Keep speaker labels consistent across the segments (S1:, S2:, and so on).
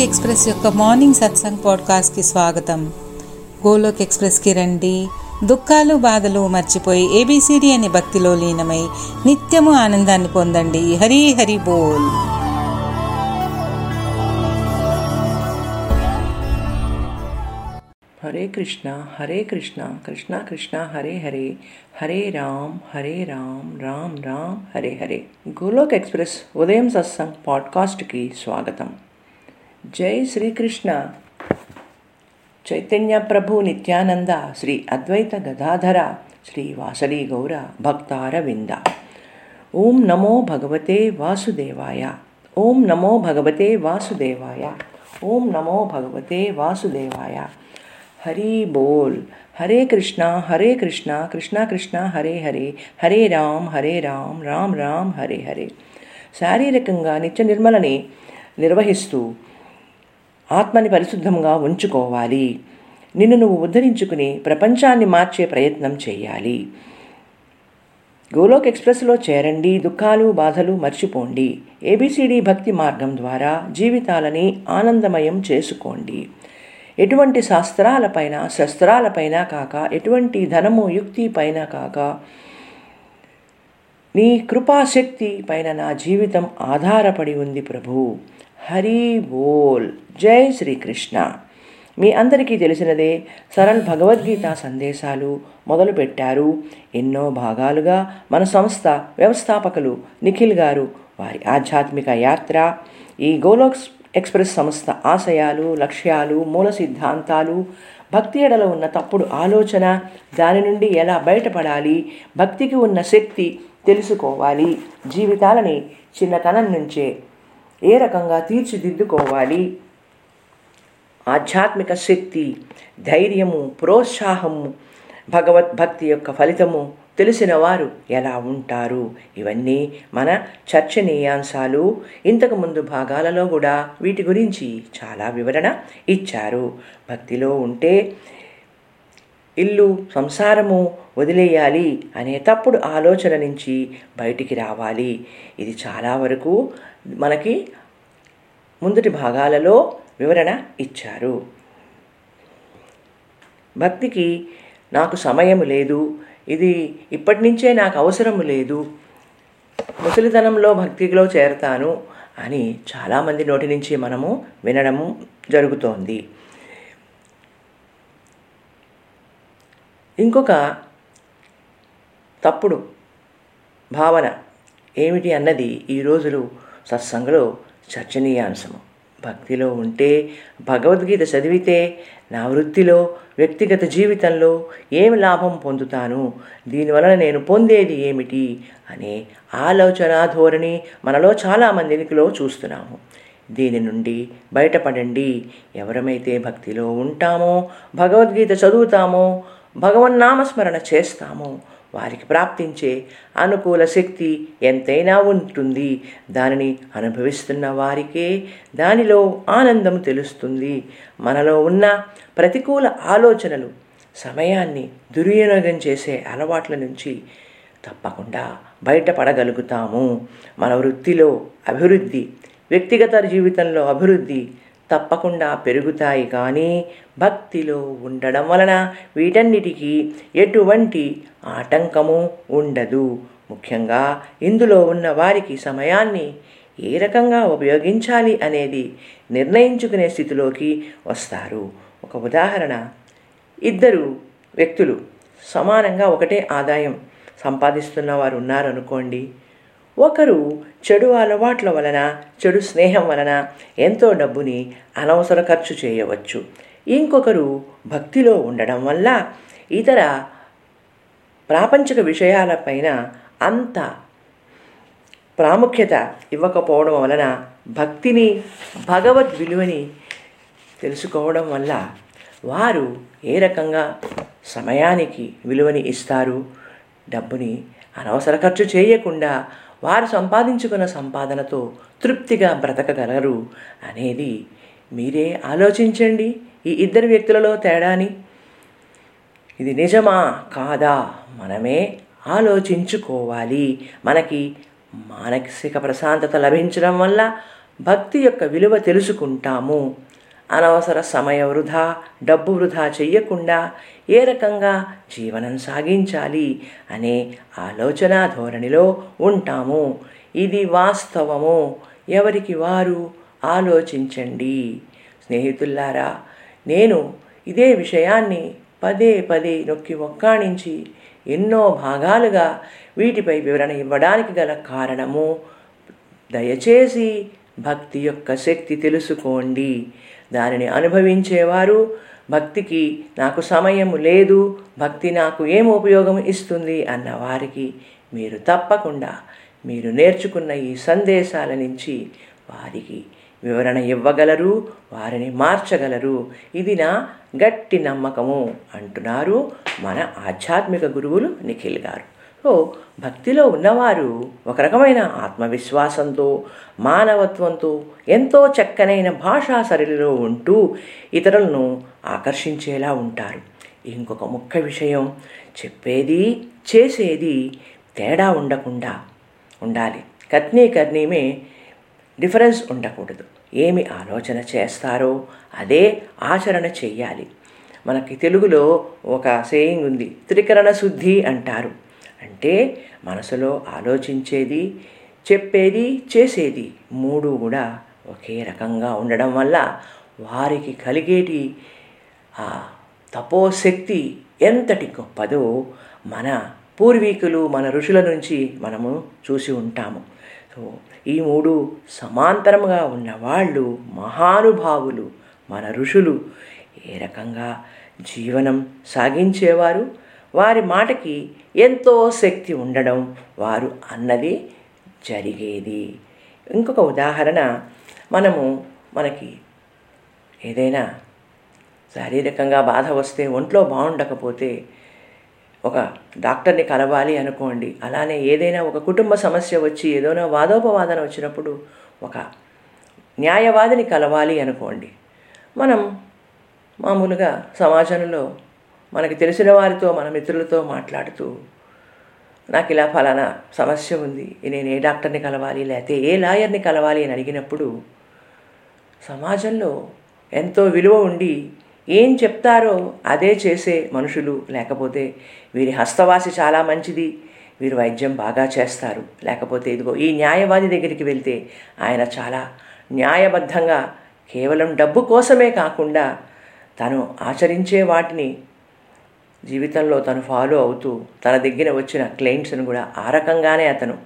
S1: Golok express యొక్క morning satsang పాడ్కాస్ట్కి స్వాగతం. గోలోక్ ఎక్స్ప్రెస్కి రండి. దుఃఖాలు బాధలు మర్చిపోయి ఏబిసిడి అనే భక్తిలో లీనమై నిత్యము ఆనందాన్ని పొందండి. హరి హరి బోల్.
S2: హరే కృష్ణ హరే కృష్ణ కృష్ణ కృష్ణ హరే హరే హరే రామ్ హరే రామ్ రామ్ రామ్ హరే హరే. గోలోక్ ఎక్స్ప్రెస్ ఉదయం సత్సంగ్ పాడ్కాస్ట్కి స్వాగతం. జై శ్రీకృష్ణ. చైతన్య ప్రభు నిత్యానంద శ్రీ అద్వైత గదాధర శ్రీ వాసరి గౌర భక్తారవింద. ఓం నమో భగవతే వాసుదేవాయ. ఓం నమో భగవతే వాసుదేవాయ. ఓం నమో భగవతే వాసుదేవాయ. హరి బోల్. హరే కృష్ణ హరే కృష్ణ కృష్ణ కృష్ణ హరే హరే. హరే రామ్ హరే రామ్ రామ్ రామ్ హరే హరే. శారీరకంగా నిత్య నిర్మలని నిర్వహిస్తూ ఆత్మని పరిశుద్ధంగా ఉంచుకోవాలి. నిన్ను నువ్వు ఉద్ధరించుకుని ప్రపంచాన్ని మార్చే ప్రయత్నం చేయాలి. గోలోక్ ఎక్స్ప్రెస్లో చేరండి దుఃఖాలు బాధలు మర్చిపోండి. ఏబిసిడి భక్తి మార్గం ద్వారా జీవితాలని ఆనందమయం చేసుకోండి. ఎటువంటి శాస్త్రాలపైన శస్త్రాలపైన కాక ఎటువంటి ధనము యుక్తి పైన కాక నీ కృపాశక్తి పైన నా జీవితం ఆధారపడి ఉంది ప్రభు. హరి బోల్. జై శ్రీకృష్ణ. మీ అందరికీ తెలిసినదే సరళ్ భగవద్గీత సందేశాలు మొదలుపెట్టారు ఎన్నో భాగాలుగా మన సంస్థ వ్యవస్థాపకులు నిఖిల్ గారు వారి ఆధ్యాత్మిక యాత్ర ఈ గోలోక్స్ ఎక్స్ప్రెస్ సంస్థ ఆశయాలు లక్ష్యాలు మూల సిద్ధాంతాలు భక్తి ఎడలో ఉన్న తప్పుడు ఆలోచన దాని నుండి ఎలా బయటపడాలి భక్తికి ఉన్న శక్తి తెలుసుకోవాలి జీవితాలని చిన్నతనం నుంచే ఏ రకంగా తీర్చిదిద్దుకోవాలి ఆధ్యాత్మిక శక్తి ధైర్యము ప్రోత్సాహము భగవద్భక్తి యొక్క ఫలితము తెలిసిన వారు ఎలా ఉంటారు? ఇవన్నీ మన చర్చనీయాంశాలు. ఇంతకు ముందు భాగాలలో కూడా వీటి గురించి చాలా వివరణ ఇచ్చారు. భక్తిలో ఉంటే ఇల్లు సంసారము వదిలేయాలి అనే తప్పుడు ఆలోచన నుంచి బయటికి రావాలి. ఇది చాలా వరకు మనకి ముందటి భాగాలలో వివరణ ఇచ్చారు. భక్తికి నాకు సమయం లేదు. ఇది ఇప్పటి నుంచే నాకు అవసరం లేదు. ముసలితనంలో భక్తిలో చేరతాను అని చాలామంది నోటి నుంచి మనము వినడము జరుగుతోంది. ఇంకొక తప్పుడు భావన ఏమిటి అన్నది ఈ రోజులు సత్సంగలో చర్చనీయాంశము. భక్తిలో ఉంటే భగవద్గీత చదివితే నా వృత్తిలో వ్యక్తిగత జీవితంలో ఏమి లాభం పొందుతాను? దీనివలన నేను పొందేది ఏమిటి? అనే ఆలోచన ధోరణి మనలో చాలామందినికిలో చూస్తున్నాము. దీని నుండి బయటపడండి. ఎవరమైతే భక్తిలో ఉంటామో భగవద్గీత చదువుతామో భగవన్నామస్మరణ చేస్తామో వారికి ప్రాప్తించే అనుకూల శక్తి ఎంతైనా ఉంటుంది. దానిని అనుభవిస్తున్న వారికే దానిలో ఆనందం తెలుస్తుంది. మనలో ఉన్న ప్రతికూల ఆలోచనలు సమయాన్ని దుర్వినియోగం చేసే అలవాట్ల నుంచి తప్పకుండా బయటపడగలుగుతాము. మన వృత్తిలో అభివృద్ధి వ్యక్తిగత జీవితంలో అభివృద్ధి తప్పకుండా పెరుగుతాయి కానీ భక్తిలో ఉండడం వలన వీటన్నిటికీ ఎటువంటి ఆటంకము ఉండదు. ముఖ్యంగా ఇందులో ఉన్న వారికి సమయాన్ని ఏ రకంగా ఉపయోగించాలి అనేది నిర్ణయించుకునే స్థితిలోకి వస్తారు. ఒక ఉదాహరణ ఇద్దరు వ్యక్తులు సమానంగా ఒకటే ఆదాయం సంపాదిస్తున్న వారు ఉన్నారనుకోండి. ఒకరు చెడు అలవాట్ల వలన చెడు స్నేహం వలన ఎంతో డబ్బుని అనవసర ఖర్చు చేయవచ్చు. ఇంకొకరు భక్తిలో ఉండడం వల్ల ఇతర ప్రాపంచిక విషయాలపైన అంత ప్రాముఖ్యత ఇవ్వకపోవడం వలన భక్తిని భగవద్ విలువని తెలుసుకోవడం వల్ల వారు ఏ రకంగా సమయానికి విలువని ఇస్తారు? డబ్బుని అనవసర ఖర్చు చేయకుండా వారు సంపాదించుకున్న సంపాదనతో తృప్తిగా బ్రతకగలరు అనేది మీరే ఆలోచించండి ఈ ఇద్దరు వ్యక్తులలో తేడాని. ఇది నిజమా కాదా మనమే ఆలోచించుకోవాలి. మనకి మానసిక ప్రశాంతత లభించడం వల్ల భక్తి యొక్క విలువ తెలుసుకుంటాము. అనవసర సమయ వృధా డబ్బు వృధా చెయ్యకుండా ఏ రకంగా జీవనం సాగించాలి అనే ఆలోచన ధోరణిలో ఉంటాము. ఇది వాస్తవము. ఎవరికి వారు? ఆలోచించండి. స్నేహితుల్లారా నేను ఇదే విషయాన్ని పదే పదే నొక్కి ఒక్కాణించి ఎన్నో భాగాలుగా వీటిపై వివరణ ఇవ్వడానికి గల కారణము దయచేసి భక్తి యొక్క శక్తి తెలుసుకోండి. దానిని అనుభవించేవారు. భక్తికి నాకు సమయం లేదు భక్తి నాకు ఏం ఉపయోగం ఇస్తుంది అన్న వారికి మీరు తప్పకుండా మీరు నేర్చుకున్న ఈ సందేశాల నుంచి వారికి వివరణ ఇవ్వగలరు వారిని మార్చగలరు. ఇది నా గట్టి నమ్మకము అంటున్నారు మన ఆధ్యాత్మిక గురువులు నిఖిల్ గారు. సో భక్తిలో ఉన్నవారు ఒక రకమైన ఆత్మవిశ్వాసంతో మానవత్వంతో ఎంతో చక్కనైన భాషా సరళిలో ఉంటూ ఇతరులను ఆకర్షించేలా ఉంటారు. ఇంకొక ముఖ్య విషయం చెప్పేది చేసేది తేడా ఉండకుండా ఉండాలి. కత్నీ కర్ణీమే డిఫరెన్స్ ఉండకూడదు. ఏమి ఆలోచన చేస్తారో అదే ఆచరణ చెయ్యాలి. మనకి తెలుగులో ఒక సేయింగ్ ఉంది త్రికరణ శుద్ధి అంటారు. అంటే మనసులో ఆలోచించేది చెప్పేది చేసేది మూడు కూడా ఒకే రకంగా ఉండడం వల్ల వారికి కలిగేటి ఆ తపోశక్తి ఎంతటి గొప్పదో మన పూర్వీకులు మన ఋషుల నుంచి మనము చూసి ఉంటాము. సో ఈ మూడు సమాంతరముగా ఉన్నవాళ్ళు మహానుభావులు మన ఋషులు ఏ రకంగా జీవనం సాగించేవారు? వారి మాటకి ఎంతో శక్తి ఉండడం వారు అన్నది జరిగేది. ఇంకొక ఉదాహరణ మనము మనకి ఏదైనా శారీరకంగా బాధ వస్తే ఒంట్లో బాగుండకపోతే ఒక డాక్టర్ని కలవాలి అనుకోండి. అలానే ఏదైనా ఒక కుటుంబ సమస్య వచ్చి ఏదైనా వాదోపవాదన వచ్చినప్పుడు ఒక న్యాయవాదిని కలవాలి అనుకోండి. మనం మామూలుగా సమాజంలో మనకి తెలిసిన వారితో మన మిత్రులతో మాట్లాడుతూ నాకు ఇలా ఫలానా సమస్య ఉంది నేను ఏ డాక్టర్ని కలవాలి లేకపోతే ఏ లాయర్ని కలవాలి అని అడిగినప్పుడు సమాజంలో ఎంతో విలువ ఉండి ఏం చెప్తారో అదే చేసే మనుషులు లేకపోతే వీరి హస్తవాసి చాలా మంచిది వీరు వైద్యం బాగా చేస్తారు. లేకపోతే ఇదిగో ఈ న్యాయవాది దగ్గరికి వెళ్తే ఆయన చాలా న్యాయబద్ధంగా కేవలం డబ్బు కోసమే కాకుండా తను ఆచరించే వాటిని జీవితంలో తను ఫాలో అవుతూ తన దగ్గర వచ్చిన క్లయింట్స్ని కూడా ఆ రకంగానే అతను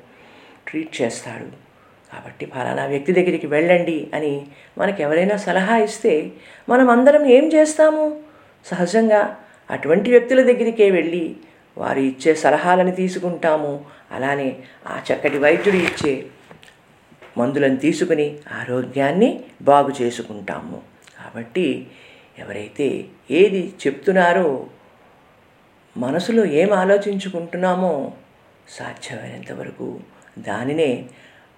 S2: ట్రీట్ చేస్తాడు. కాబట్టి ఫలానా వ్యక్తి దగ్గరికి వెళ్ళండి అని మనకు ఎవరైనా సలహా ఇస్తే మనం అందరం ఏం చేస్తాము? సహజంగా అటువంటి వ్యక్తుల దగ్గరికే వెళ్ళి వారు ఇచ్చే సలహాలను తీసుకుంటాము. అలానే ఆ చక్కటి వైద్యుడు ఇచ్చే మందులను తీసుకుని ఆరోగ్యాన్ని బాగు చేసుకుంటాము. కాబట్టి ఎవరైతే ఏది చెప్తున్నారో మనసులో ఏం ఆలోచించుకుంటున్నామో సాధ్యమైనంత వరకు దానినే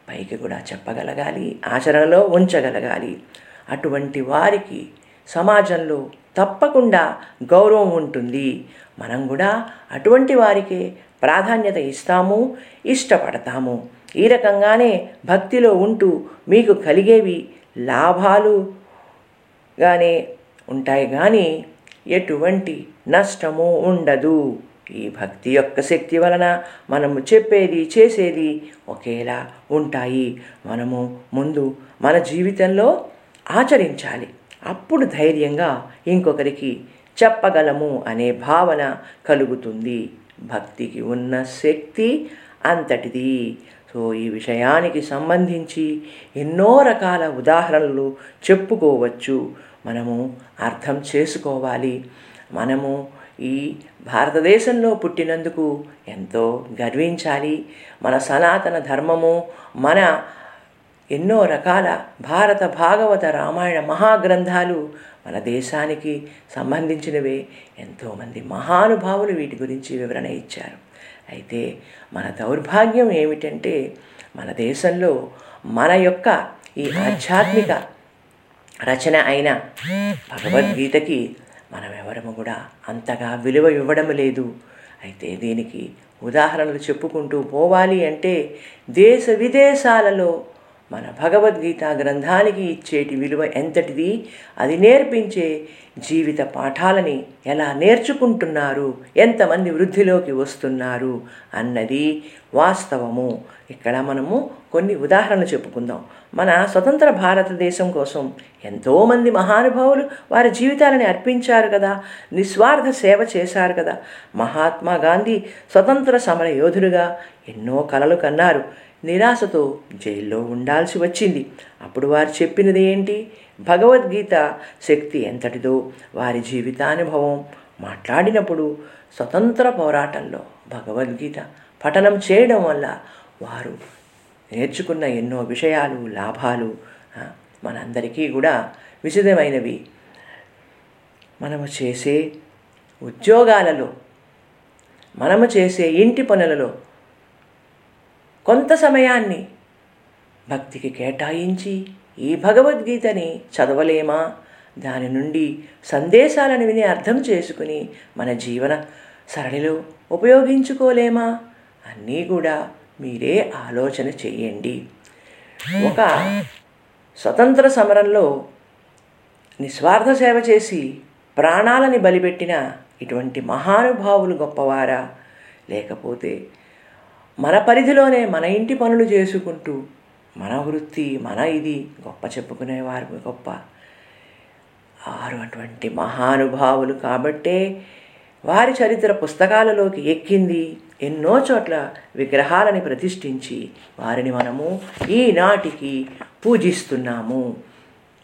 S2: పైకి కూడా చెప్పగలగాలి ఆచరణలో ఉంచగలగాలి. అటువంటి వారికి సమాజంలో తప్పకుండా గౌరవం ఉంటుంది. మనం కూడా అటువంటి వారికే ప్రాధాన్యత ఇస్తాము ఇష్టపడతాము. ఈ రకంగానే భక్తిలో ఉంటూ మీకు కలిగేవి లాభాలుగానే ఉంటాయి. కానీ ఎటువంటి నష్టము ఉండదు. ఈ భక్తి యొక్క శక్తి వలన మనము చెప్పేది చేసేది ఒకేలా ఉంటాయి. మనము ముందు మన జీవితంలో ఆచరించాలి. అప్పుడు ధైర్యంగా ఇంకొకరికి చెప్పగలము అనే భావన కలుగుతుంది. భక్తికి ఉన్న శక్తి అంతటిది. సో ఈ విషయానికి సంబంధించి ఎన్నో రకాల ఉదాహరణలు చెప్పుకోవచ్చు. మనము అర్థం చేసుకోవాలి. మనము ఈ భారతదేశంలో పుట్టినందుకు ఎంతో గర్వించాలి. మన సనాతన ధర్మము మన ఎన్నో రకాల భారత భాగవత రామాయణ మహాగ్రంథాలు మన దేశానికి సంబంధించినవే. ఎంతోమంది మహానుభావులు వీటి గురించి వివరణ ఇచ్చారు. అయితే మన దౌర్భాగ్యం ఏమిటంటే మన దేశంలో మన యొక్క ఈ ఆధ్యాత్మిక రచన అయిన భగవద్గీతకి మనం ఎవరము కూడా అంతగా విలువ ఇవ్వడం లేదు. అయితే దీనికి ఉదాహరణలు చెప్పుకుంటూ పోవాలి అంటే దేశ విదేశాలలో మన భగవద్గీత గ్రంథానికి ఇచ్చేటి విలువ ఎంతటిది? అది నేర్పించే జీవిత పాఠాలని ఎలా నేర్చుకుంటున్నారు? ఎంతమంది వృద్ధిలోకి వస్తున్నారు? అన్నది వాస్తవము. ఇక్కడ మనము కొన్ని ఉదాహరణలు చెప్పుకుందాం. మన స్వతంత్ర భారతదేశం కోసం ఎంతోమంది మహానుభావులు వారి జీవితాలని అర్పించారు కదా. నిస్వార్థ సేవ చేశారు కదా. మహాత్మా గాంధీ స్వతంత్ర సమర యోధులుగా ఎన్నో కలలు కన్నారు. నిరాశతో జైల్లో ఉండాల్సి వచ్చింది. అప్పుడు వారు చెప్పినది ఏంటి? భగవద్గీత శక్తి ఎంతటిదో వారి జీవితానుభవం మాట్లాడినప్పుడు స్వతంత్ర పోరాటంలో భగవద్గీత పఠనం చేయడం వల్ల వారు నేర్చుకున్న ఎన్నో విషయాలు లాభాలు మనందరికీ కూడా విశదమైనవి. మనము చేసే ఉద్యోగాలలో మనము చేసే ఇంటి పనులలో కొంత సమయాన్ని భక్తికి కేటాయించి ఈ భగవద్గీతని చదవలేమా? దాని నుండి సందేశాలను విని అర్థం చేసుకుని మన జీవన సరళిలో ఉపయోగించుకోలేమా? అన్నీ కూడా మీరే ఆలోచన చేయండి. ఒక స్వతంత్ర సమరంలో నిస్వార్థ సేవ చేసి ప్రాణాలని బలిపెట్టిన ఇటువంటి మహానుభావులు గొప్పవారా? లేకపోతే మన పరిధిలోనే మన ఇంటి పనులు చేసుకుంటూ మన వృత్తి మన ఇది గొప్ప చెప్పుకునేవారు గొప్ప వారు అటువంటి మహానుభావులు కాబట్టే వారి చరిత్ర పుస్తకాలలోకి ఎక్కింది ఎన్నో చోట్ల విగ్రహాలని ప్రతిష్ఠించి వారిని మనము ఈనాటికి పూజిస్తున్నాము.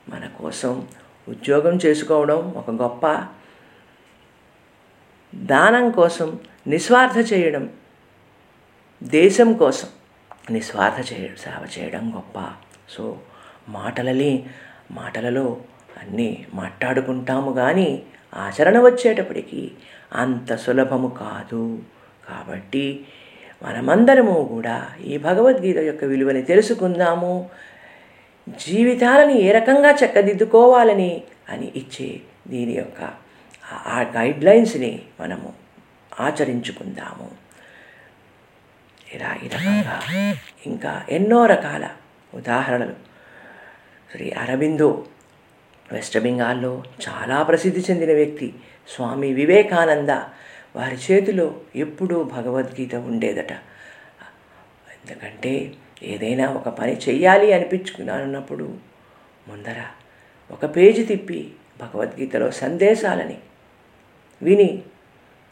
S2: మన కోసం ఉద్యోగం చేసుకోవడం ఒక గొప్ప దానం కోసం నిస్వార్థ చేయడం దేశం కోసం నిస్వార్థ చేయ సేవ చేయడం గొప్ప. సో మాటలని మాటలలో అన్నీ మాట్లాడుకుంటాము కానీ ఆచరణ వచ్చేటప్పటికి అంత సులభము కాదు. కాబట్టి మనమందరము కూడా ఈ భగవద్గీత యొక్క విలువని తెలుసుకుందాము. జీవితాలని ఏ రకంగా చక్కదిద్దుకోవాలని అని ఇచ్చే దీని యొక్క ఆ గైడ్లైన్స్ని మనము ఆచరించుకుందాము. ఇలా ఈ రకంగా ఇంకా ఎన్నో రకాల ఉదాహరణలు. శ్రీ అరబిందో వెస్ట్ బెంగాల్లో చాలా ప్రసిద్ధి చెందిన వ్యక్తి స్వామి వివేకానంద వారి చేతిలో ఎప్పుడూ భగవద్గీత ఉండేదట. ఎందుకంటే ఏదైనా ఒక పని చెయ్యాలి అనిపించుకున్నానన్నప్పుడు ముందర ఒక పేజీ తిప్పి భగవద్గీతలో సందేశాలని విని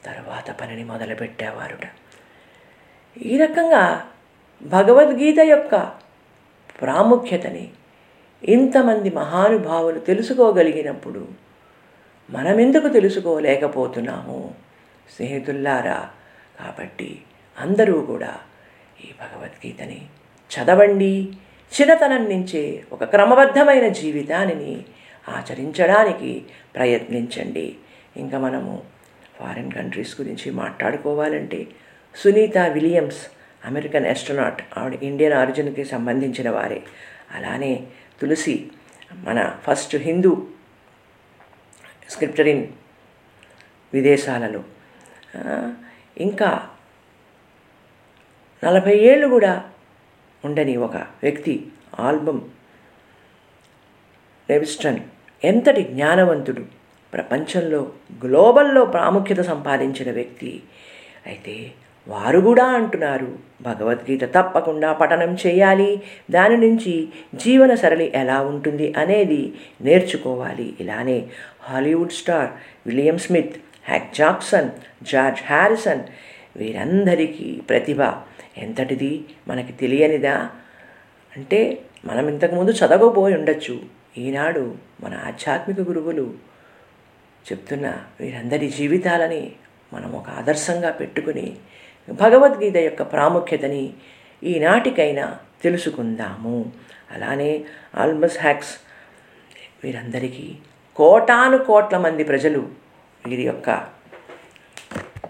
S2: తర్వాత పనిని మొదలుపెట్టేవారుట. ఈ రకంగా భగవద్గీత యొక్క ప్రాముఖ్యతని ఇంతమంది మహానుభావులు తెలుసుకోగలిగినప్పుడు మనమెందుకు తెలుసుకోలేకపోతున్నాము? స్నేహితుల్లారా కాబట్టి అందరూ కూడా ఈ భగవద్గీతని చదవండి. చిన్నతనం నుంచే ఒక క్రమబద్ధమైన జీవితాన్ని ఆచరించడానికి ప్రయత్నించండి. ఇంకా మనము ఫారిన్ కంట్రీస్ గురించి మాట్లాడుకోవాలంటే సునీత విలియమ్స్ అమెరికన్ ఎస్ట్రోనాట్ ఆవిడ ఇండియన్ ఆరిజిన్కి సంబంధించిన వారే. అలానే తులసి మన ఫస్ట్ హిందూ స్క్రిప్టర్ ఇన్ విదేశాలలో ఇంకా నలభై ఏళ్ళు కూడా ఉండని ఒక వ్యక్తి ఆల్బమ్ లెవిస్టన్ ఎంతటి జ్ఞానవంతుడు ప్రపంచంలో గ్లోబల్లో ప్రాముఖ్యత సంపాదించిన వ్యక్తి అయితే వారు కూడా అంటున్నారు భగవద్గీత తప్పకుండా పఠనం చేయాలి. దాని నుంచి జీవన సరళి ఎలా ఉంటుంది అనేది నేర్చుకోవాలి. ఇలానే Hollywood star William Smith Hack Jackson George Harrison వీరందరికీ ప్రతిభ ఎంతటిది మనకి తెలియనిదా? అంటే మనం ఇంతకుముందు చదవకపోయి ఉండొచ్చు. ఈనాడు మన ఆధ్యాత్మిక గురువులు చెప్తున్న వీరందరి జీవితాలని మనం ఒక ఆదర్శంగా పెట్టుకుని భగవద్గీత యొక్క ప్రాముఖ్యతని ఈనాటికైనా తెలుసుకుందాము. అలానే ఆల్మస్ హ్యాక్స్ వీరందరికీ కోటాను కోట్ల మంది ప్రజలు వీరి యొక్క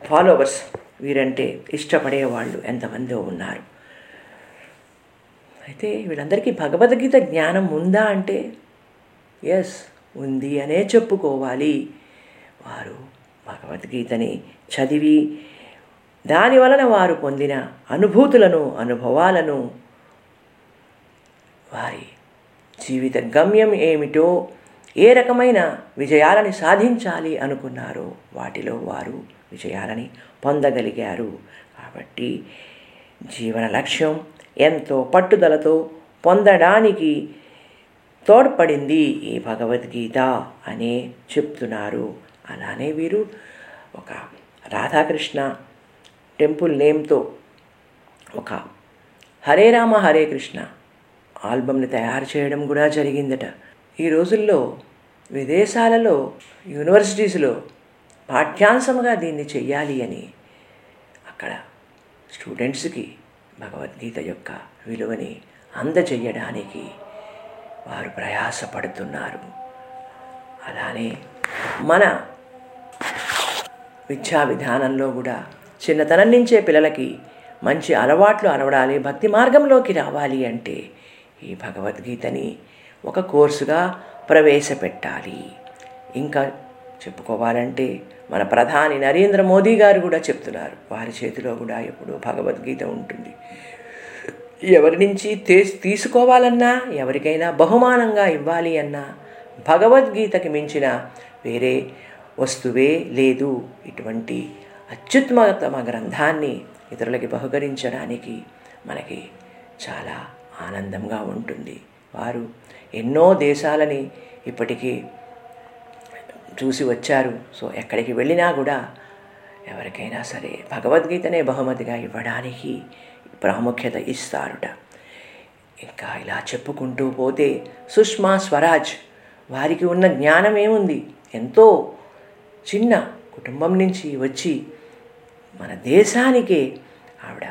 S2: ఫాలోవర్స్ వీరంటే ఇష్టపడే వాళ్ళు ఎంతమందో ఉన్నారు. అయితే వీళ్ళందరికీ భగవద్గీత జ్ఞానం ఉందా అంటే ఎస్ ఉంది అనే చెప్పుకోవాలి. వారు భగవద్గీతని చదివి దాని వలన వారు పొందిన అనుభూతులను అనుభవాలను వారి జీవిత గమ్యం ఏమిటో ఏ రకమైన విజయాలని సాధించాలి అనుకున్నారో వాటిలో వారు విజయాలని పొందగలిగారు. కాబట్టి జీవన లక్ష్యం ఎంతో పట్టుదలతో పొందడానికి తోడ్పడింది ఈ భగవద్గీత అనే చెప్తున్నారు. అలానే వీరు ఒక రాధాకృష్ణ టెంపుల్ నేమ్తో ఒక హరే రామ హరే కృష్ణ ఆల్బమ్ని తయారు చేయడం కూడా జరిగిందట. ఈ రోజుల్లో విదేశాలలో యూనివర్సిటీస్లో పాఠ్యాంశముగా దీన్ని చెయ్యాలి అని అక్కడ స్టూడెంట్స్కి భగవద్గీత యొక్క విలువని అందచేయడానికి వారు ప్రయాసపడుతున్నారు. అలానే మన విద్యా విధానంలో కూడా చిన్నతనం నుంచే పిల్లలకి మంచి అలవాట్లు అలవడాలి భక్తి మార్గంలోకి రావాలి అంటే ఈ భగవద్గీతని ఒక కోర్సుగా ప్రవేశపెట్టాలి. ఇంకా చెప్పుకోవాలంటే మన ప్రధాని నరేంద్ర మోదీ గారు కూడా చెప్తున్నారు. వారి చేతిలో కూడా ఎప్పుడూ భగవద్గీత ఉంటుంది. ఎవరి నుంచి తే తీసుకోవాలన్నా ఎవరికైనా బహుమానంగా ఇవ్వాలి అన్నా భగవద్గీతకి మించిన వేరే వస్తువే లేదు. ఇటువంటి అత్యుత్తమతమ గ్రంథాన్ని ఇతరులకి బహుకరించడానికి మనకి చాలా ఆనందంగా ఉంటుంది. వారు ఎన్నో దేశాలని ఇప్పటికీ చూసి వచ్చారు. సో ఎక్కడికి వెళ్ళినా కూడా ఎవరికైనా సరే భగవద్గీతనే బహుమతిగా ఇవ్వడానికి ప్రాముఖ్యత ఇస్తారుట. ఇంకా ఇలా చెప్పుకుంటూ పోతే సుష్మా స్వరాజ్ వారికి ఉన్న జ్ఞానం ఏముంది ఎంతో చిన్న కుటుంబం నుంచి వచ్చి మన దేశానికే ఆవిడ.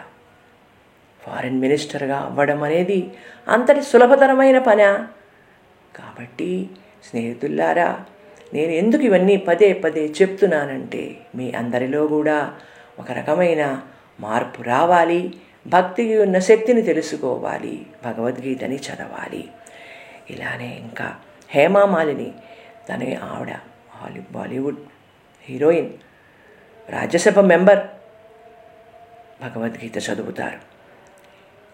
S2: ఫారిన్ మినిస్టర్గా అవ్వడం అనేది అంతటి సులభతరమైన పని? కాబట్టి స్నేహితుల్లారా నేను ఎందుకు ఇవన్నీ పదే పదే చెప్తున్నానంటే మీ అందరిలో కూడా ఒక రకమైన మార్పు రావాలి భక్తికి ఉన్న శక్తిని తెలుసుకోవాలి భగవద్గీతని చదవాలి. ఇలానే ఇంకా హేమామాలిని తనే ఆవిడ holly Bollywood heroine Rajya Sabha member. Bhagavad Gita చదువుతారు.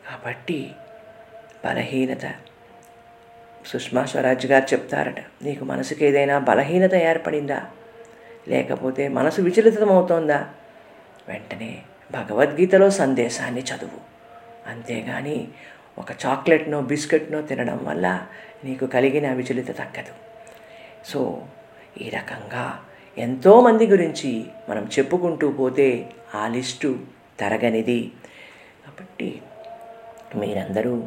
S2: కాబట్టి బలహీనత. సుష్మా స్వరాజ్ గారు చెప్తారట నీకు మనసుకి ఏదైనా బలహీనత ఏర్పడిందా? లేకపోతే మనసు విచలితమవుతోందా? వెంటనే భగవద్గీతలో సందేశాన్ని చదువు. అంతేగాని ఒక చాక్లెట్నో బిస్కెట్నో తినడం వల్ల నీకు కలిగిన విచలిత తగ్గదు. సో ఈ రకంగా ఎంతోమంది గురించి మనం చెప్పుకుంటూ పోతే ఆ లిస్టు తరగనిది. కాబట్టి మీరందరూ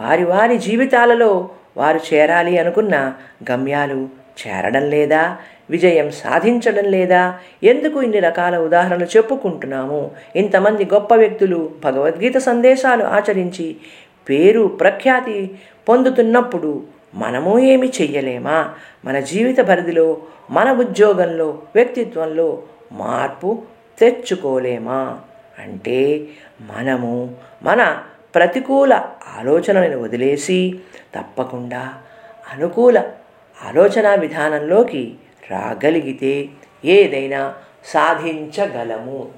S2: వారి వారి జీవితాలలో వారు చేరాలి అనుకున్న గమ్యాలు చేరడం లేదా విజయం సాధించడం లేదా ఎందుకు ఇన్ని రకాల ఉదాహరణలు చెప్పుకుంటున్నాము? ఇంతమంది గొప్ప వ్యక్తులు భగవద్గీత సందేశాలు ఆచరించి పేరు ప్రఖ్యాతి పొందుతున్నప్పుడు మనము ఏమి చెయ్యలేమా? మన జీవిత పరిధిలో మన ఉద్యోగంలో వ్యక్తిత్వంలో మార్పు తెచ్చుకోలేమా? అంటే మనము మన ప్రతికూల ఆలోచనలను వదిలేసి తప్పకుండా అనుకూల ఆలోచన విధానంలోకి రాగలిగితే ఏదైనా సాధించగలము.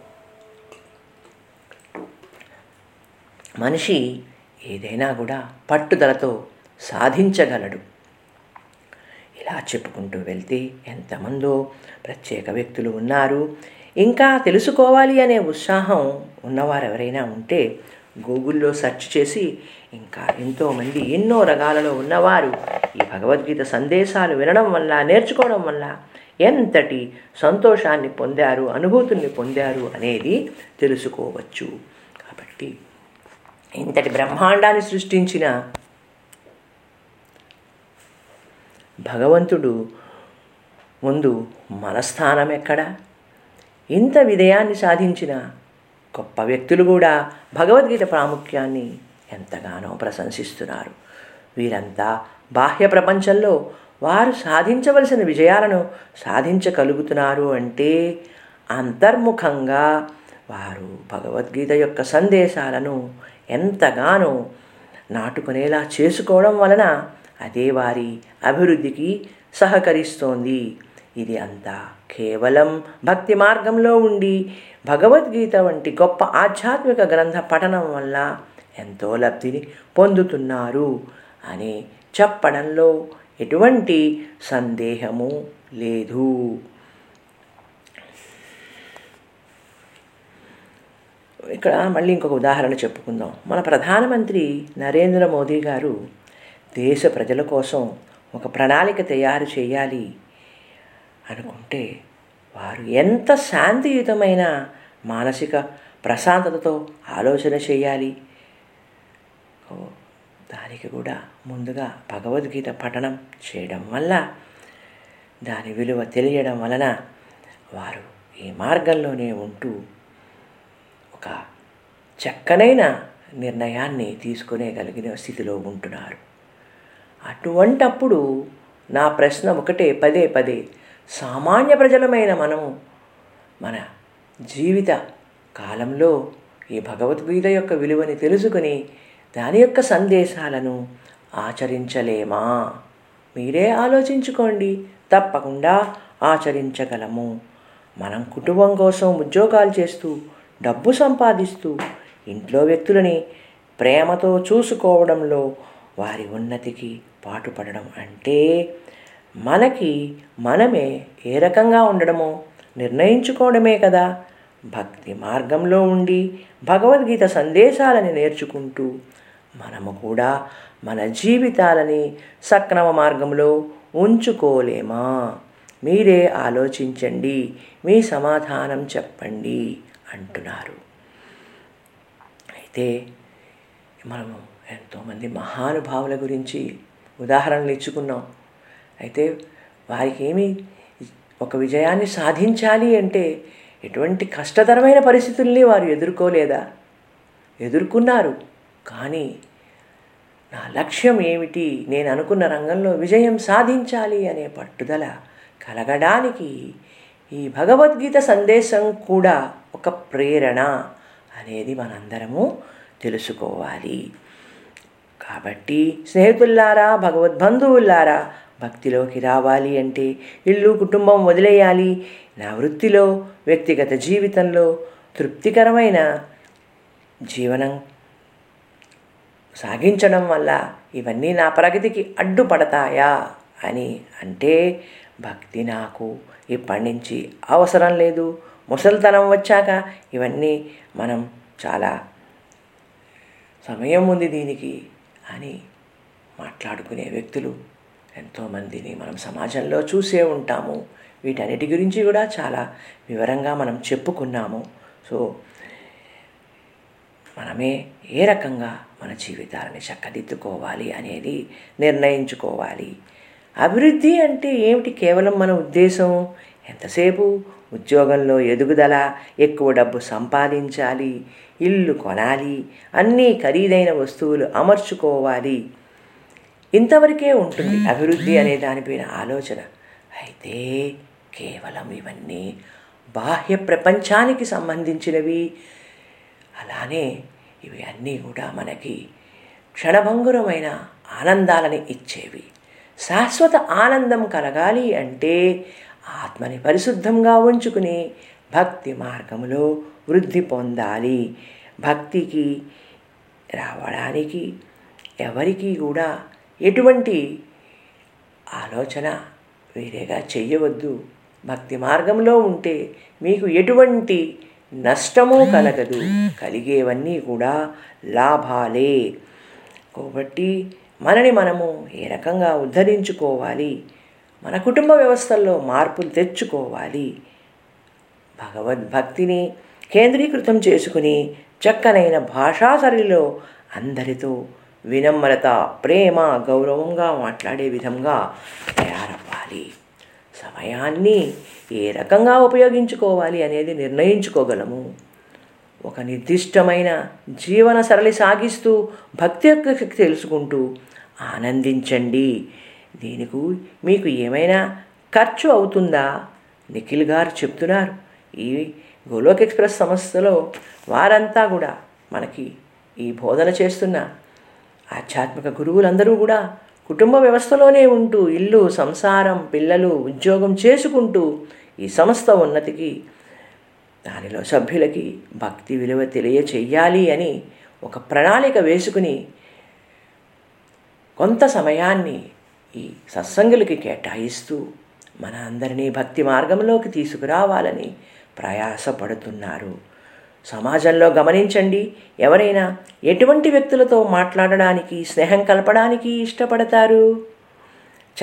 S2: మనిషి ఏదైనా కూడా పట్టుదలతో సాధించగలడు. ఇలా చెప్పుకుంటూ వెళ్తే ఎంతమందో ప్రత్యేక వ్యక్తులు ఉన్నారు. ఇంకా తెలుసుకోవాలి అనే ఉత్సాహం ఉన్నవారు ఎవరైనా ఉంటే గూగుల్లో సెర్చ్ చేసి ఇంకా ఎంతోమంది ఎన్నో రకాలలో ఉన్నవారు ఈ భగవద్గీత సందేశాలు వినడం వల్ల నేర్చుకోవడం వల్ల ఎంతటి సంతోషాన్ని పొందారు అనుభూతుల్ని పొందారు అనేది తెలుసుకోవచ్చు. కాబట్టి ఇంతటి బ్రహ్మాండాన్ని సృష్టించిన భగవంతుడు ముందు మన స్థానం ఎక్కడ? ఇంత విజయాన్ని సాధించిన గొప్ప వ్యక్తులు కూడా భగవద్గీత ప్రాముఖ్యాన్ని ఎంతగానో ప్రశంసిస్తున్నారు. వీరంతా బాహ్య ప్రపంచంలో వారు సాధించవలసిన విజయాలను సాధించగలుగుతున్నారు అంటే అంతర్ముఖంగా వారు భగవద్గీత యొక్క సందేశాలను ఎంతగానో నాటుకునేలా చేసుకోవడం వలన అదే వారి అభివృద్ధికి సహకరిస్తోంది. ఇది అంతా కేవలం భక్తి మార్గంలో ఉండి భగవద్గీత వంటి గొప్ప ఆధ్యాత్మిక గ్రంథ పఠనం వల్ల ఎంతో లబ్ధిని పొందుతున్నారు అని చెప్పడంలో ఎటువంటి సందేహము లేదు. ఇక్కడ మళ్ళీ ఇంకొక ఉదాహరణ చెప్పుకుందాం. మన ప్రధానమంత్రి నరేంద్ర మోదీ గారు దేశ ప్రజల కోసం ఒక ప్రణాళిక తయారు చేయాలి అనుకుంటే వారు ఎంత శాంతియుతమైన మానసిక ప్రశాంతతతో ఆలోచన చేయాలి? దానికి కూడా ముందుగా భగవద్గీత పఠనం చేయడం వల్ల దాని విలువ తెలియడం వలన వారు ఈ మార్గంలోనే ఉంటూ ఒక చక్కనైన నిర్ణయాన్ని తీసుకునేగలిగిన స్థితిలో ఉంటున్నారు. అటువంటప్పుడు నా ప్రశ్న ఒకటే పదే పదే. సామాన్య ప్రజలమైన మనము మన జీవిత కాలంలో ఈ భగవద్గీత యొక్క విలువని తెలుసుకుని దాని యొక్క సందేశాలను ఆచరించలేమా? మీరే ఆలోచించుకోండి. తప్పకుండా ఆచరించగలము. మనం కుటుంబం కోసం ఉద్యోగాలు చేస్తూ డబ్బు సంపాదిస్తూ ఇంట్లో వ్యక్తులని ప్రేమతో చూసుకోవడంలో వారి ఉన్నతికి పాటుపడడం అంటే మనకి మనమే ఏ రకంగా ఉండడమో నిర్ణయించుకోవడమే కదా. భక్తి మార్గంలో ఉండి భగవద్గీత సందేశాలని నేర్చుకుంటూ మనము కూడా మన జీవితాలని సక్రమ మార్గంలో ఉంచుకోలేమా? మీరే ఆలోచించండి మీ సమాధానం చెప్పండి అంటున్నారు. అయితే మనము ఎంతోమంది మహానుభావుల గురించి ఉదాహరణలు ఇచ్చుకున్నాం. అయితే వారికి ఏమి ఒక విజయాన్ని సాధించాలి అంటే ఎటువంటి కష్టతరమైన పరిస్థితుల్ని వారు ఎదుర్కోలేదా? ఎదుర్కొన్నారు. కానీ నా లక్ష్యం ఏమిటి? నేను అనుకున్న రంగంలో విజయం సాధించాలి అనే పట్టుదల కలగడానికి ఈ భగవద్గీత సందేశం కూడా ఒక ప్రేరణ అనేది మనందరము తెలుసుకోవాలి. కాబట్టి స్నేహితుల్లారా భగవద్బంధువుల్లారా భక్తిలోకి రావాలి అంటే ఇల్లు కుటుంబం వదిలేయాలి. నా వృత్తిలో వ్యక్తిగత జీవితంలో తృప్తికరమైన జీవనం సాగించడం వల్ల ఇవన్నీ నా ప్రగతికి అడ్డుపడతాయా అని అంటే భక్తి నాకు ఇప్పటి నుంచి అవసరం లేదు. ముసలితనం వచ్చాక ఇవన్నీ మనం చాలా సమయం ఉంది దీనికి అని మాట్లాడుకునే వ్యక్తులు ఎంతోమందిని మనం సమాజంలో చూసే ఉంటాము. వీటన్నిటి గురించి కూడా చాలా వివరంగా మనం చెప్పుకున్నాము. సో మనమే ఏ రకంగా మన జీవితాలని చక్కదిద్దుకోవాలి అనేది నిర్ణయించుకోవాలి. అభివృద్ధి అంటే ఏమిటి? కేవలం మన ఉద్దేశం? ఎంతసేపు ఉద్యోగంలో ఎదుగుదల ఎక్కువ డబ్బు సంపాదించాలి ఇల్లు కొనాలి అన్నీ ఖరీదైన వస్తువులు అమర్చుకోవాలి. ఇంతవరకే ఉంటుంది అభివృద్ధి అనే దానిపైన ఆలోచన. అయితే కేవలం ఇవన్నీ బాహ్య ప్రపంచానికి సంబంధించినవి. అలానే ఇవి అన్నీ కూడా మనకి క్షణభంగురమైన ఆనందాలని ఇచ్చేవి. శాశ్వత ఆనందం కలగాలి అంటే ఆత్మని పరిశుద్ధంగా ఉంచుకుని భక్తి మార్గంలో వృద్ధి పొందాలి. భక్తికి రావడానికి ఎవరికీ కూడా ఎటువంటి ఆలోచన వేరేగా చెయ్యవద్దు. భక్తి మార్గంలో ఉంటే మీకు ఎటువంటి నష్టము కలగదు. కలిగేవన్నీ కూడా లాభాలే. కాబట్టి మనని మనము ఏ రకంగా ఉద్ధరించుకోవాలి? మన కుటుంబ వ్యవస్థల్లో మార్పులు తెచ్చుకోవాలి. భగవద్భక్తిని కేంద్రీకృతం చేసుకుని చక్కనైన భాషా సరిలో అందరితో వినమ్రత ప్రేమ గౌరవంగా మాట్లాడే విధంగా తయారవ్వాలి. సమయాన్ని ఏ రకంగా ఉపయోగించుకోవాలి అనేది నిర్ణయించుకోగలము. ఒక నిర్దిష్టమైన జీవన సరళి సాగిస్తూ భక్తి యొక్క శక్తి తెలుసుకుంటూ ఆనందించండి. దీనికి మీకు ఏమైనా ఖర్చు అవుతుందా? నిఖిల్ గారు చెప్తున్నారు. ఈ గోలోక్ ఎక్స్ప్రెస్ సంస్థలో వారంతా కూడా మనకి ఈ బోధన చేస్తున్న ఆధ్యాత్మిక గురువులందరూ కూడా కుటుంబ వ్యవస్థలోనే ఉంటూ ఇల్లు సంసారం పిల్లలు ఉద్యోగం చేసుకుంటూ ఈ సంస్థ ఉన్నతికి దానిలో సభ్యులకి భక్తి విలువ తెలియచేయాలి అని ఒక ప్రణాళిక వేసుకుని కొంత సమయాన్ని ఈ సత్సంగులకి కేటాయిస్తూ మన అందరినీ భక్తి మార్గంలోకి తీసుకురావాలని ప్రయాసపడుతున్నారు. సమాజంలో గమనించండి. ఎవరైనా ఎటువంటి వ్యక్తులతో మాట్లాడడానికి స్నేహం కలపడానికి ఇష్టపడతారు?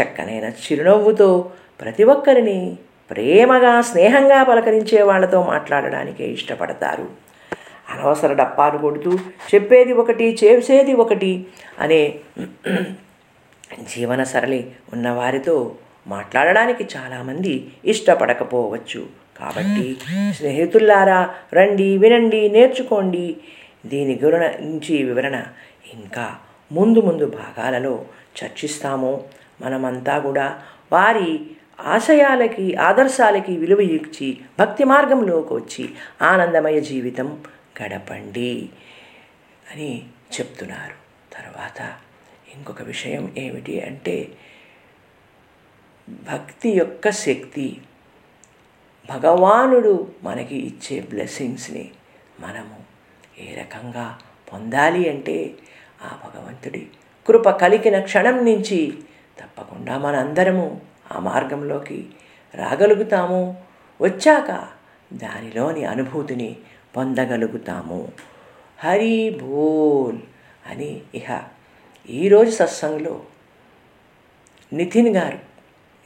S2: చక్కనైన చిరునవ్వుతో ప్రతి ఒక్కరిని ప్రేమగా స్నేహంగా పలకరించే వాళ్ళతో మాట్లాడడానికే ఇష్టపడతారు. అనవసర డప్పాలు కొడుతూ చెప్పేది ఒకటి చేసేది ఒకటి అనే జీవన సరళి ఉన్నవారితో మాట్లాడడానికి చాలామంది ఇష్టపడకపోవచ్చు. కాబట్టి స్నేహితుల్లారా రండి వినండి నేర్చుకోండి. దీని గురించి వివరణ ఇంకా ముందు ముందు భాగాలలో చర్చిస్తాము. మనమంతా కూడా వారి ఆశయాలకి ఆదర్శాలకి విలువ ఇచ్చి భక్తి మార్గంలోకి వచ్చి ఆనందమయ జీవితం గడపండి అని చెప్తున్నారు. తర్వాత ఇంకొక విషయం ఏమిటి అంటే భక్తి యొక్క శక్తి భగవానుడు మనకి ఇచ్చే బ్లెస్సింగ్స్ని మనము ఏ రకంగా పొందాలి అంటే ఆ భగవంతుడి కృప కలిగిన క్షణం నుంచి తప్పకుండా మనందరము ఆ మార్గంలోకి రాగలుగుతాము. వచ్చాక దానిలోని అనుభూతిని పొందగలుగుతాము. హరి బోల్ అని ఇహ. ఈరోజు సత్సంగంలో నితిన్ గారు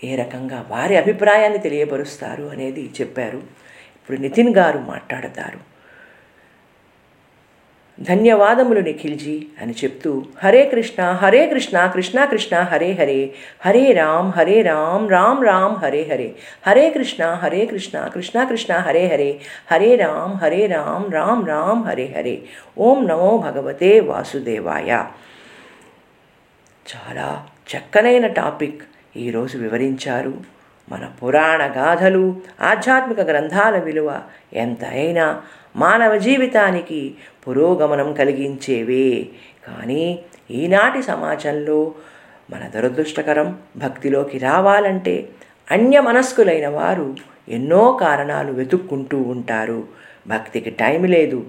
S2: ఏ రకంగా వారి అభిప్రాయాన్ని తెలియపరుస్తారు అనేది చెప్పారు. ఇప్పుడు నితిన్ గారు మాట్లాడతారు. ధన్యవాదములు నిఖిల్జీ అని చెప్తూ హరే కృష్ణ హరే కృష్ణ కృష్ణ కృష్ణ హరే హరే హరే రామ్ హరే రామ్ రామ్ రామ్ హరే హరే హరే కృష్ణ హరే కృష్ణ కృష్ణ కృష్ణ హరే హరే హరే రామ్ హరే రామ్ రామ్ రామ్ హరే హరే ఓం నమో భగవతే వాసుదేవాయ. చాలా చక్కనైన టాపిక్. ఈరోజు వివరించారు మన పురాణ గాథలు ఆధ్యాత్మిక గ్రంథాల విలువ ఎంత అయినా మానవ జీవితానికి పురోగమనం కలిగించేవే. కానీ ఈనాటి సమాజంలో మన దురదృష్టకరం భక్తిలోకి రావాలంటే అన్యమనస్కులైన వారు ఎన్నో కారణాలు వెతుక్కుంటూ ఉంటారు. భక్తికి టైం లేదు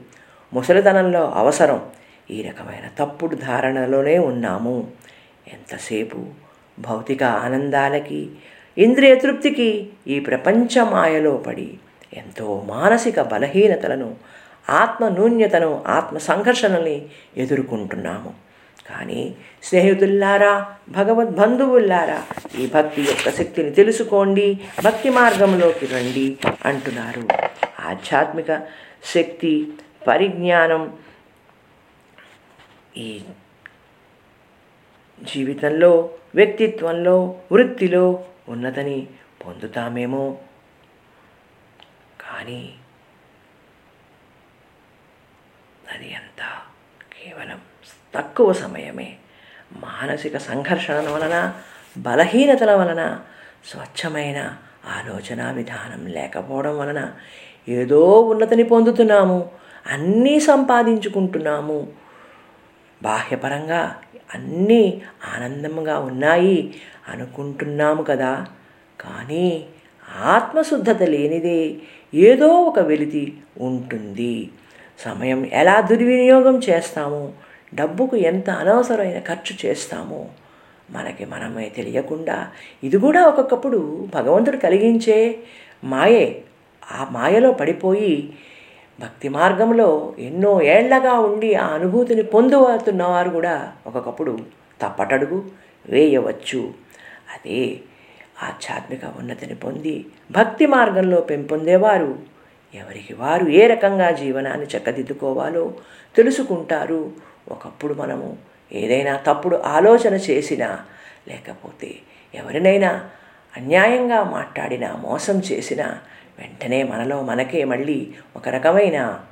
S2: ముసలితనంలో అవసరం ఈ రకమైన తప్పుడు ధారణలోనే ఉన్నాము. ఎంతసేపు భౌతిక ఆనందాలకి ఇంద్రియ తృప్తికి ఈ ప్రపంచ మాయలో పడి ఎంతో మానసిక బలహీనతలను ఆత్మ నూన్యతను ఆత్మ సంఘర్షణల్ని ఎదుర్కొంటున్నాము. కానీ స్నేహితుల్లారా భగవద్బంధువుల్లారా ఈ భక్తి యొక్క శక్తిని తెలుసుకోండి భక్తి మార్గంలోకి రండి అంటున్నారు. ఆధ్యాత్మిక శక్తి పరిజ్ఞానం ఈ జీవితంలో వ్యక్తిత్వంలో వృత్తిలో ఉన్నతని పొందుతామేమో. కానీ అది అంతా కేవలం తక్కువ సమయమే. మానసిక సంఘర్షణ వలన బలహీనతల వలన స్వచ్ఛమైన ఆలోచన విధానం లేకపోవడం వలన ఏదో ఉన్నతిని పొందుతున్నాము అన్నీ సంపాదించుకుంటున్నాము బాహ్యపరంగా అన్నీ ఆనందంగా ఉన్నాయి అనుకుంటున్నాము కదా. కానీ ఆత్మశుద్ధత లేనిదే ఏదో ఒక వెలితి ఉంటుంది. సమయం ఎలా దుర్వినియోగం చేస్తామో? డబ్బుకు ఎంత అనవసరమైన ఖర్చు చేస్తామో? మనకి మనమే తెలియకుండా ఇది కూడా ఒక్కొక్కప్పుడు భగవంతుడు కలిగించే మాయే. ఆ మాయలో పడిపోయి భక్తి మార్గంలో ఎన్నో ఏళ్ళగా ఉండి ఆ అనుభూతిని పొందుతున్నవారు కూడా ఒకప్పుడు తప్పటడుగు వేయవచ్చు. అదే ఆధ్యాత్మిక ఉన్నతిని పొంది భక్తి మార్గంలో పెంపొందేవారు. ఎవరికి వారు ఏ రకంగా జీవనాన్ని చక్కదిద్దుకోవాలో తెలుసుకుంటారు. ఒకప్పుడు మనము ఏదైనా తప్పుడు ఆలోచన చేసినా లేకపోతే ఎవరినైనా అన్యాయంగా మాట్లాడినా మోసం చేసినా వెంటనే మనలో మనకే మళ్ళీ ఒక రకమైన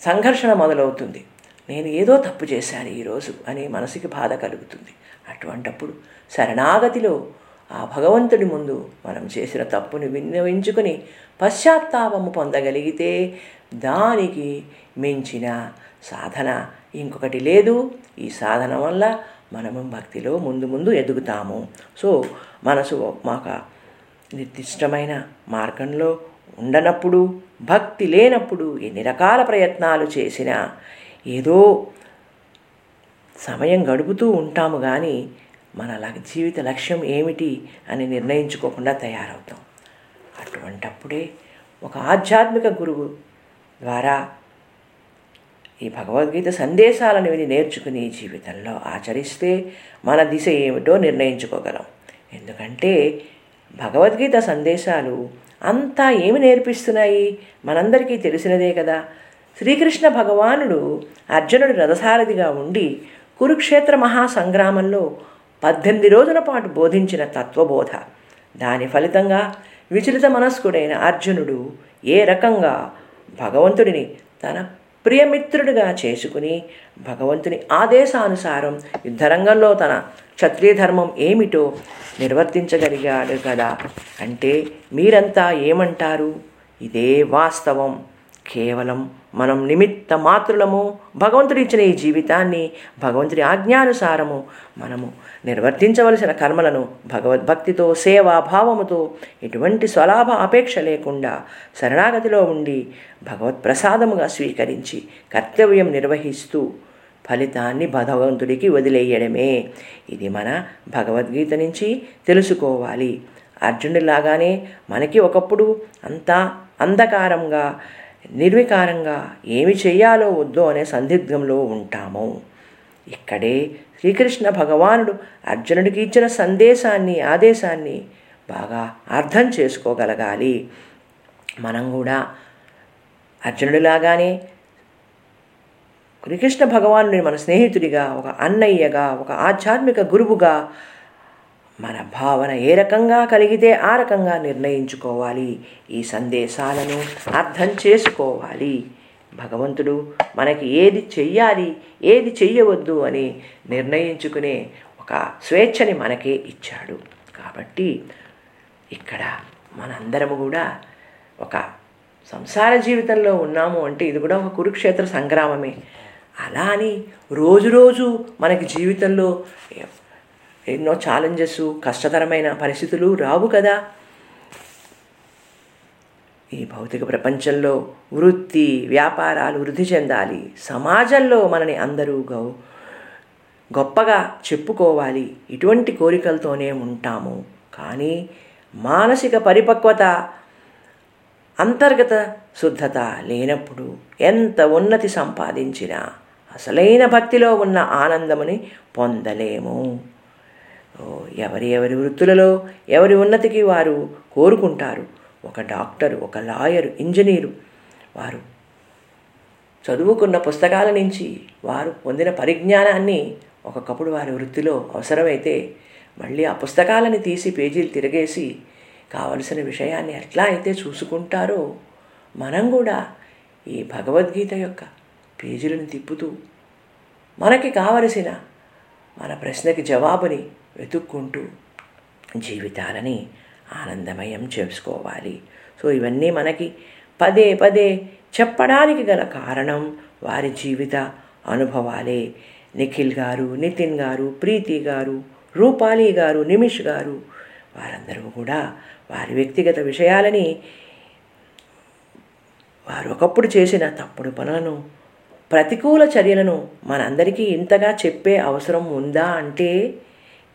S2: సంఘర్షణ మొదలవుతుంది. నేను ఏదో తప్పు చేశాను ఈరోజు అని మనసుకి బాధ కలుగుతుంది. అటువంటప్పుడు శరణాగతిలో ఆ భగవంతుడి ముందు మనం చేసిన తప్పుని విన్నవించుకుని పశ్చాత్తాపము పొందగలిగితే దానికి మించిన సాధన ఇంకొకటి లేదు. ఈ సాధన వల్ల మనము భక్తిలో ముందు ముందు ఎదుగుతాము. సో మనసు మాకు నిర్దిష్టమైన మార్గంలో ఉండనప్పుడు భక్తి లేనప్పుడు ఎన్ని రకాల ప్రయత్నాలు చేసినా ఏదో సమయం గడుపుతూ ఉంటాము కానీ మన ల- జీవిత లక్ష్యం ఏమిటి అని నిర్ణయించుకోకుండా తయారవుతాం. అటువంటప్పుడే ఒక ఆధ్యాత్మిక గురువు ద్వారా ఈ భగవద్గీత సందేశాలను విని నేర్చుకుని జీవితంలో ఆచరిస్తే మన దిశ ఏమిటో నిర్ణయించుకోగలం. ఎందుకంటే భగవద్గీత సందేశాలు అంతా ఏమి నేర్పిస్తున్నాయి? మనందరికీ తెలిసినదే కదా. శ్రీకృష్ణ భగవానుడు అర్జునుడు రథసారథిగా ఉండి కురుక్షేత్ర మహాసంగ్రామంలో పద్దెనిమిది రోజుల పాటు బోధించిన తత్వబోధ. దాని ఫలితంగా విచలిత మనస్కుడైన అర్జునుడు ఏ రకంగా భగవంతుడిని తన ప్రియమిత్రుడిగా చేసుకుని భగవంతుని ఆదేశానుసారం యుద్ధరంగంలో తన క్షత్రియ ధర్మం ఏమిటో నిర్వర్తించగలిగాడు కదా. అంటే మీరంతా ఏమంటారు? ఇదే వాస్తవం. కేవలం మనం నిమిత్త మాత్రులము భగవంతుడు ఇచ్చిన ఈ జీవితాన్ని భగవంతుడి ఆజ్ఞానుసారము మనము నిర్వర్తించవలసిన కర్మలను భగవద్భక్తితో సేవా భావముతో ఎటువంటి స్వలాభ అపేక్ష లేకుండా శరణాగతిలో ఉండి భగవత్ ప్రసాదముగా స్వీకరించి కర్తవ్యం నిర్వహిస్తూ ఫలితాన్ని భగవంతుడికి వదిలేయడమే. ఇది మన భగవద్గీత నుంచి తెలుసుకోవాలి. అర్జునుడిలాగానే మనకి ఒకప్పుడు అంతా అంధకారంగా నిర్వికారంగా ఏమి చేయాలో వద్దో అనే సందిగ్ధంలో ఉంటాము. ఇక్కడే శ్రీకృష్ణ భగవానుడు అర్జునుడికి ఇచ్చిన సందేశాన్ని ఆదేశాన్ని బాగా అర్థం చేసుకోగలగాలి. మనం కూడా అర్జునుడిలాగానే శ్రీకృష్ణ భగవానుడిని మన స్నేహితుడిగా ఒక అన్నయ్యగా ఒక ఆధ్యాత్మిక గురువుగా మన భావన ఏ రకంగా కలిగితే ఆ రకంగా నిర్ణయించుకోవాలి. ఈ సందేశాలను అర్థం చేసుకోవాలి. భగవంతుడు మనకి ఏది చెయ్యాలి ఏది చెయ్యవద్దు అని నిర్ణయించుకునే ఒక స్వేచ్ఛని మనకే ఇచ్చాడు. కాబట్టి ఇక్కడ మనందరము కూడా ఒక సంసార జీవితంలో ఉన్నాము అంటే ఇది కూడా ఒక కురుక్షేత్ర సంగ్రామమే. అలా అని రోజు రోజు మనకి జీవితంలో ఎన్నో ఛాలెంజెస్ కష్టతరమైన పరిస్థితులు రావు కదా. ఈ భౌతిక ప్రపంచంలో వృత్తి వ్యాపారాలు వృద్ధి చెందాలి. సమాజంలో మనని అందరూ గౌ గొప్పగా చెప్పుకోవాలి. ఇటువంటి కోరికలతోనే ఉంటాము. కానీ మానసిక పరిపక్వత అంతర్గత శుద్ధత లేనప్పుడు ఎంత ఉన్నతి సంపాదించినా అసలైన భక్తిలో ఉన్న ఆనందముని పొందలేము. ఎవరి ఎవరి వృత్తులలో ఎవరి ఉన్నతికి వారు కోరుకుంటారు. ఒక డాక్టర్ ఒక లాయర్ ఇంజనీరు. వారు చదువుకున్న పుస్తకాల నుంచి వారు పొందిన పరిజ్ఞానాన్ని ఒకప్పుడు వారి వృత్తిలో అవసరమైతే మళ్ళీ ఆ పుస్తకాలని తీసి పేజీలు తిరగేసి కావలసిన విషయాన్ని ఎట్లా అయితే చూసుకుంటారో మనం కూడా ఈ భగవద్గీత యొక్క పేజీలను తిప్పుతూ మనకి కావలసిన మన ప్రశ్నకి జవాబుని వెతుక్కుంటూ జీవితాలని ఆనందమయం చేసుకోవాలి. సో ఇవన్నీ మనకి పదే పదే చెప్పడానికి గల కారణం వారి జీవిత అనుభవాలే. నిఖిల్ గారు నితిన్ గారు ప్రీతి గారు రూపాలి గారు నిమిష్ గారు వారందరూ కూడా వారి వ్యక్తిగత విషయాలని వారు ఒకప్పుడు చేసిన తప్పుడు పనులను ప్రతికూల చర్యలను మనందరికీ ఇంతగా చెప్పే అవసరం ఉందా అంటే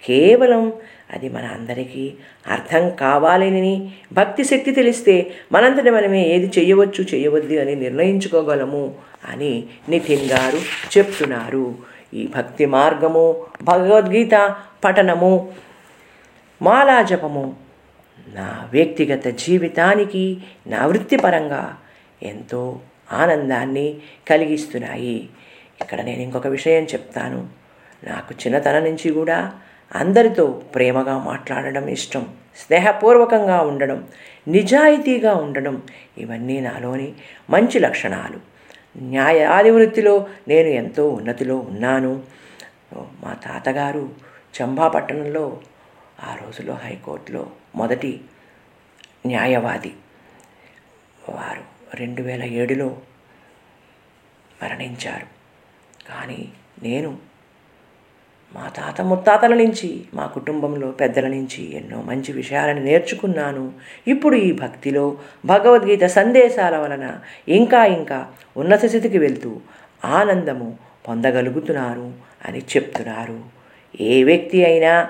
S2: కేవలం అది మన అందరికీ అర్థం కావాలని భక్తి శక్తి తెలిస్తే మనంతటి మనమే ఏది చేయవచ్చు చేయవద్దు అని నిర్ణయించుకోగలము అని నితిన్ గారు చెప్తున్నారు. ఈ భక్తి మార్గము భగవద్గీత పఠనము మాలా జపము నా వ్యక్తిగత జీవితానికి నా వృత్తిపరంగా ఎంతో ఆనందాన్ని కలిగిస్తున్నాయి. ఇక్కడ నేను ఇంకొక విషయం చెప్తాను. నాకు చిన్నతనం నుంచి కూడా అందరితో ప్రేమగా మాట్లాడడం ఇష్టం స్నేహపూర్వకంగా ఉండడం నిజాయితీగా ఉండడం ఇవన్నీ నాలోని మంచి లక్షణాలు. న్యాయాది వృత్తిలో నేను ఎంతో ఉన్నతిలో ఉన్నాను. మా తాతగారు చంబాపట్టణంలో ఆ రోజులో హైకోర్టులో మొదటి న్యాయవాది వారు రెండు వేల ఏడులో మరణించారు. కానీ నేను మా తాత ముత్తాతల నుంచి మా కుటుంబంలో పెద్దల నుంచి ఎన్నో మంచి విషయాలను నేర్చుకున్నాను. ఇప్పుడు ఈ భక్తిలో భగవద్గీత సందేశాల వలన ఇంకా ఇంకా ఉన్నత స్థితికి వెళ్తూ ఆనందము పొందగలుగుతున్నారు అని చెప్తున్నారు. ఏ వ్యక్తి అయినా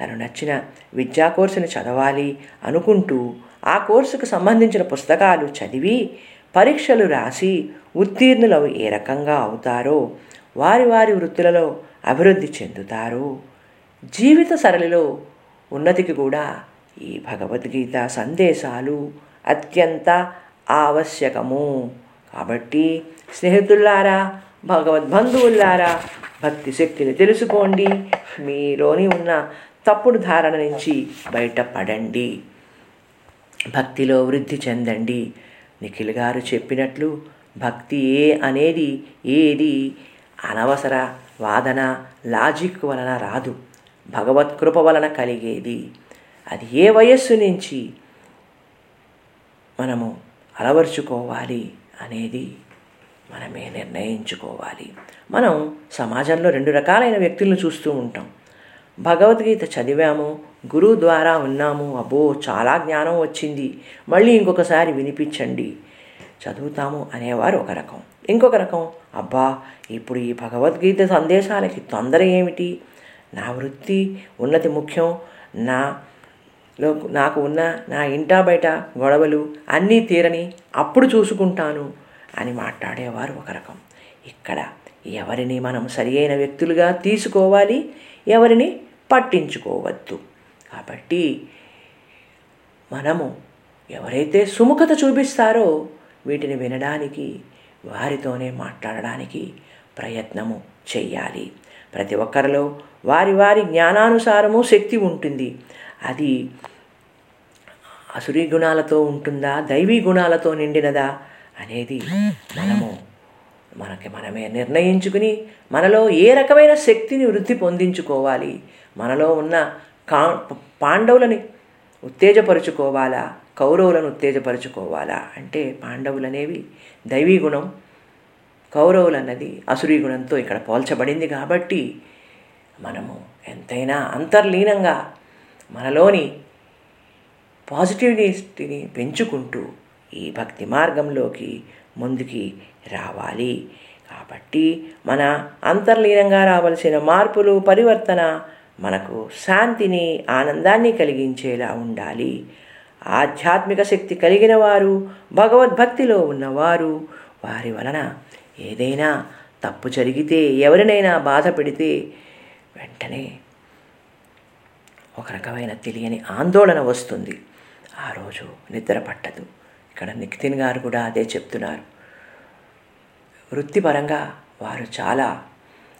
S2: తను నచ్చిన విద్యా కోర్సును చదవాలి అనుకుంటూ ఆ కోర్సుకు సంబంధించిన పుస్తకాలు చదివి పరీక్షలు రాసి ఉత్తీర్ణులు ఏ రకంగా అవుతారో వారి వారి వృత్తులలో అభివృద్ధి చెందుతారు. జీవిత సరళిలో ఉన్నతికి కూడా ఈ భగవద్గీత సందేశాలు అత్యంత ఆవశ్యకము. కాబట్టి స్నేహితుల్లారా భగవద్బంధువుల్లారా భక్తి శక్తిని తెలుసుకోండి. మీలోని ఉన్న తప్పుడు ధారణ నుంచి బయటపడండి. భక్తిలో వృద్ధి చెందండి. నిఖిల్ గారు చెప్పినట్లు భక్తి ఏ అనేది ఏది అనవసర వాదన లాజిక్ వలన రాదు. భగవత్కృప వలన కలిగేది. అది ఏ వయస్సు నుంచి మనము అలవర్చుకోవాలి అనేది మనమే నిర్ణయించుకోవాలి. మనం సమాజంలో రెండు రకాలైన వ్యక్తులను చూస్తూ ఉంటాం. భగవద్గీత చదివాము గురువు ద్వారా ఉన్నాము అబ్బో చాలా జ్ఞానం వచ్చింది. మళ్ళీ ఇంకొకసారి వినిపించండి. చదువుతాము అనేవారు ఒక రకం. ఇంకొక రకం అబ్బా ఇప్పుడు ఈ భగవద్గీత సందేశాలకి తొందర ఏమిటి? నా వృత్తి ఉన్నతి ముఖ్యం. నా లో నాకు ఉన్న నా ఇంటా బయట గొడవలు అన్నీ తీరని అప్పుడు చూసుకుంటాను అని మాట్లాడేవారు ఒక రకం. ఇక్కడ ఎవరిని మనం సరియైన వ్యక్తులుగా తీసుకోవాలి ఎవరిని పట్టించుకోవద్దు. కాబట్టి మనము ఎవరైతే సుముఖత చూపిస్తారో వీటిని వినడానికి వారితోనే మాట్లాడడానికి ప్రయత్నము చెయ్యాలి. ప్రతి ఒక్కరిలో వారి వారి జ్ఞానానుసారము శక్తి ఉంటుంది. అది అసురీ గుణాలతో ఉంటుందా దైవీ గుణాలతో నిండినదా అనేది మనము మనకి మనమే నిర్ణయించుకుని మనలో ఏ రకమైన శక్తిని వృద్ధి పొందించుకోవాలి మనలో ఉన్న కా పాండవులని ఉత్తేజపరుచుకోవాలా కౌరవులను ఉత్తేజపరుచుకోవాలా? అంటే పాండవులు అనేవి దైవీ గుణం. కౌరవులు అన్నది అసురీ గుణంతో ఇక్కడ పోల్చబడింది కాబట్టి మనము ఎంతైనా అంతర్లీనంగా మనలోని పాజిటివిటీని పెంచుకుంటూ ఈ భక్తి మార్గంలోకి ముందుకి రావాలి. కాబట్టి మన అంతర్లీనంగా రావలసిన మార్పులు పరివర్తన మనకు శాంతిని ఆనందాన్ని కలిగించేలా ఉండాలి. ఆధ్యాత్మిక శక్తి కలిగిన వారు భగవద్భక్తిలో ఉన్నవారు. వారి వలన ఏదైనా తప్పు జరిగితే ఎవరినైనా బాధ పెడితే వెంటనే ఒక రకమైన తెలియని ఆందోళన వస్తుంది. ఆ రోజు నిద్ర పట్టదు. ఇక్కడ నిఖితిన్ గారు కూడా అదే చెప్తున్నారు. వృత్తిపరంగా వారు చాలా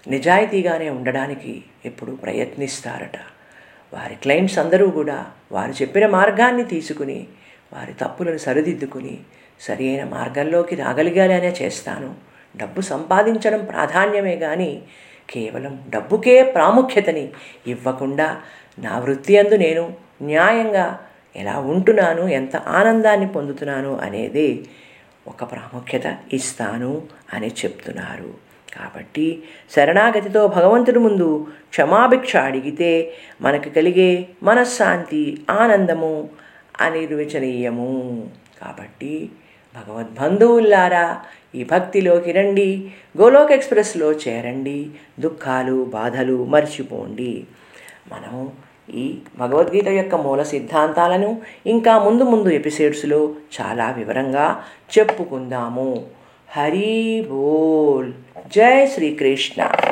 S2: నిజాయితీగానే ఉండడానికి ఎప్పుడు ప్రయత్నిస్తారట. వారి క్లయింట్స్ అందరూ కూడా వారు చెప్పిన మార్గాన్ని తీసుకుని వారి తప్పులను సరిదిద్దుకుని సరైన మార్గంలోకి రాగలిగానే చేస్తాను. డబ్బు సంపాదించడం ప్రాధాన్యమే కానీ కేవలం డబ్బుకే ప్రాముఖ్యతని ఇవ్వకుండా నా వృత్తి అందు నేను న్యాయంగా ఎలా ఉంటున్నాను ఎంత ఆనందాన్ని పొందుతున్నాను అనేది ఒక ప్రాముఖ్యత ఇస్తాను అని చెప్తున్నారు. కాబట్టి శరణాగతితో భగవంతుడి ముందు క్షమాభిక్ష అడిగితే మనకు కలిగే మనశ్శాంతి ఆనందము అనిర్వచనీయము. కాబట్టి భగవద్బంధువుల్లారా ఈ భక్తిలోకి రండి గోలోక్ ఎక్స్ప్రెస్లో చేరండి దుఃఖాలు బాధలు మర్చిపోండి. మనం ఈ భగవద్గీత యొక్క మూల సిద్ధాంతాలను ఇంకా ముందు ముందు ఎపిసోడ్స్లో చాలా వివరంగా చెప్పుకుందాము. హరి బోల్ జై శ్రీకృష్ణ గోలోక్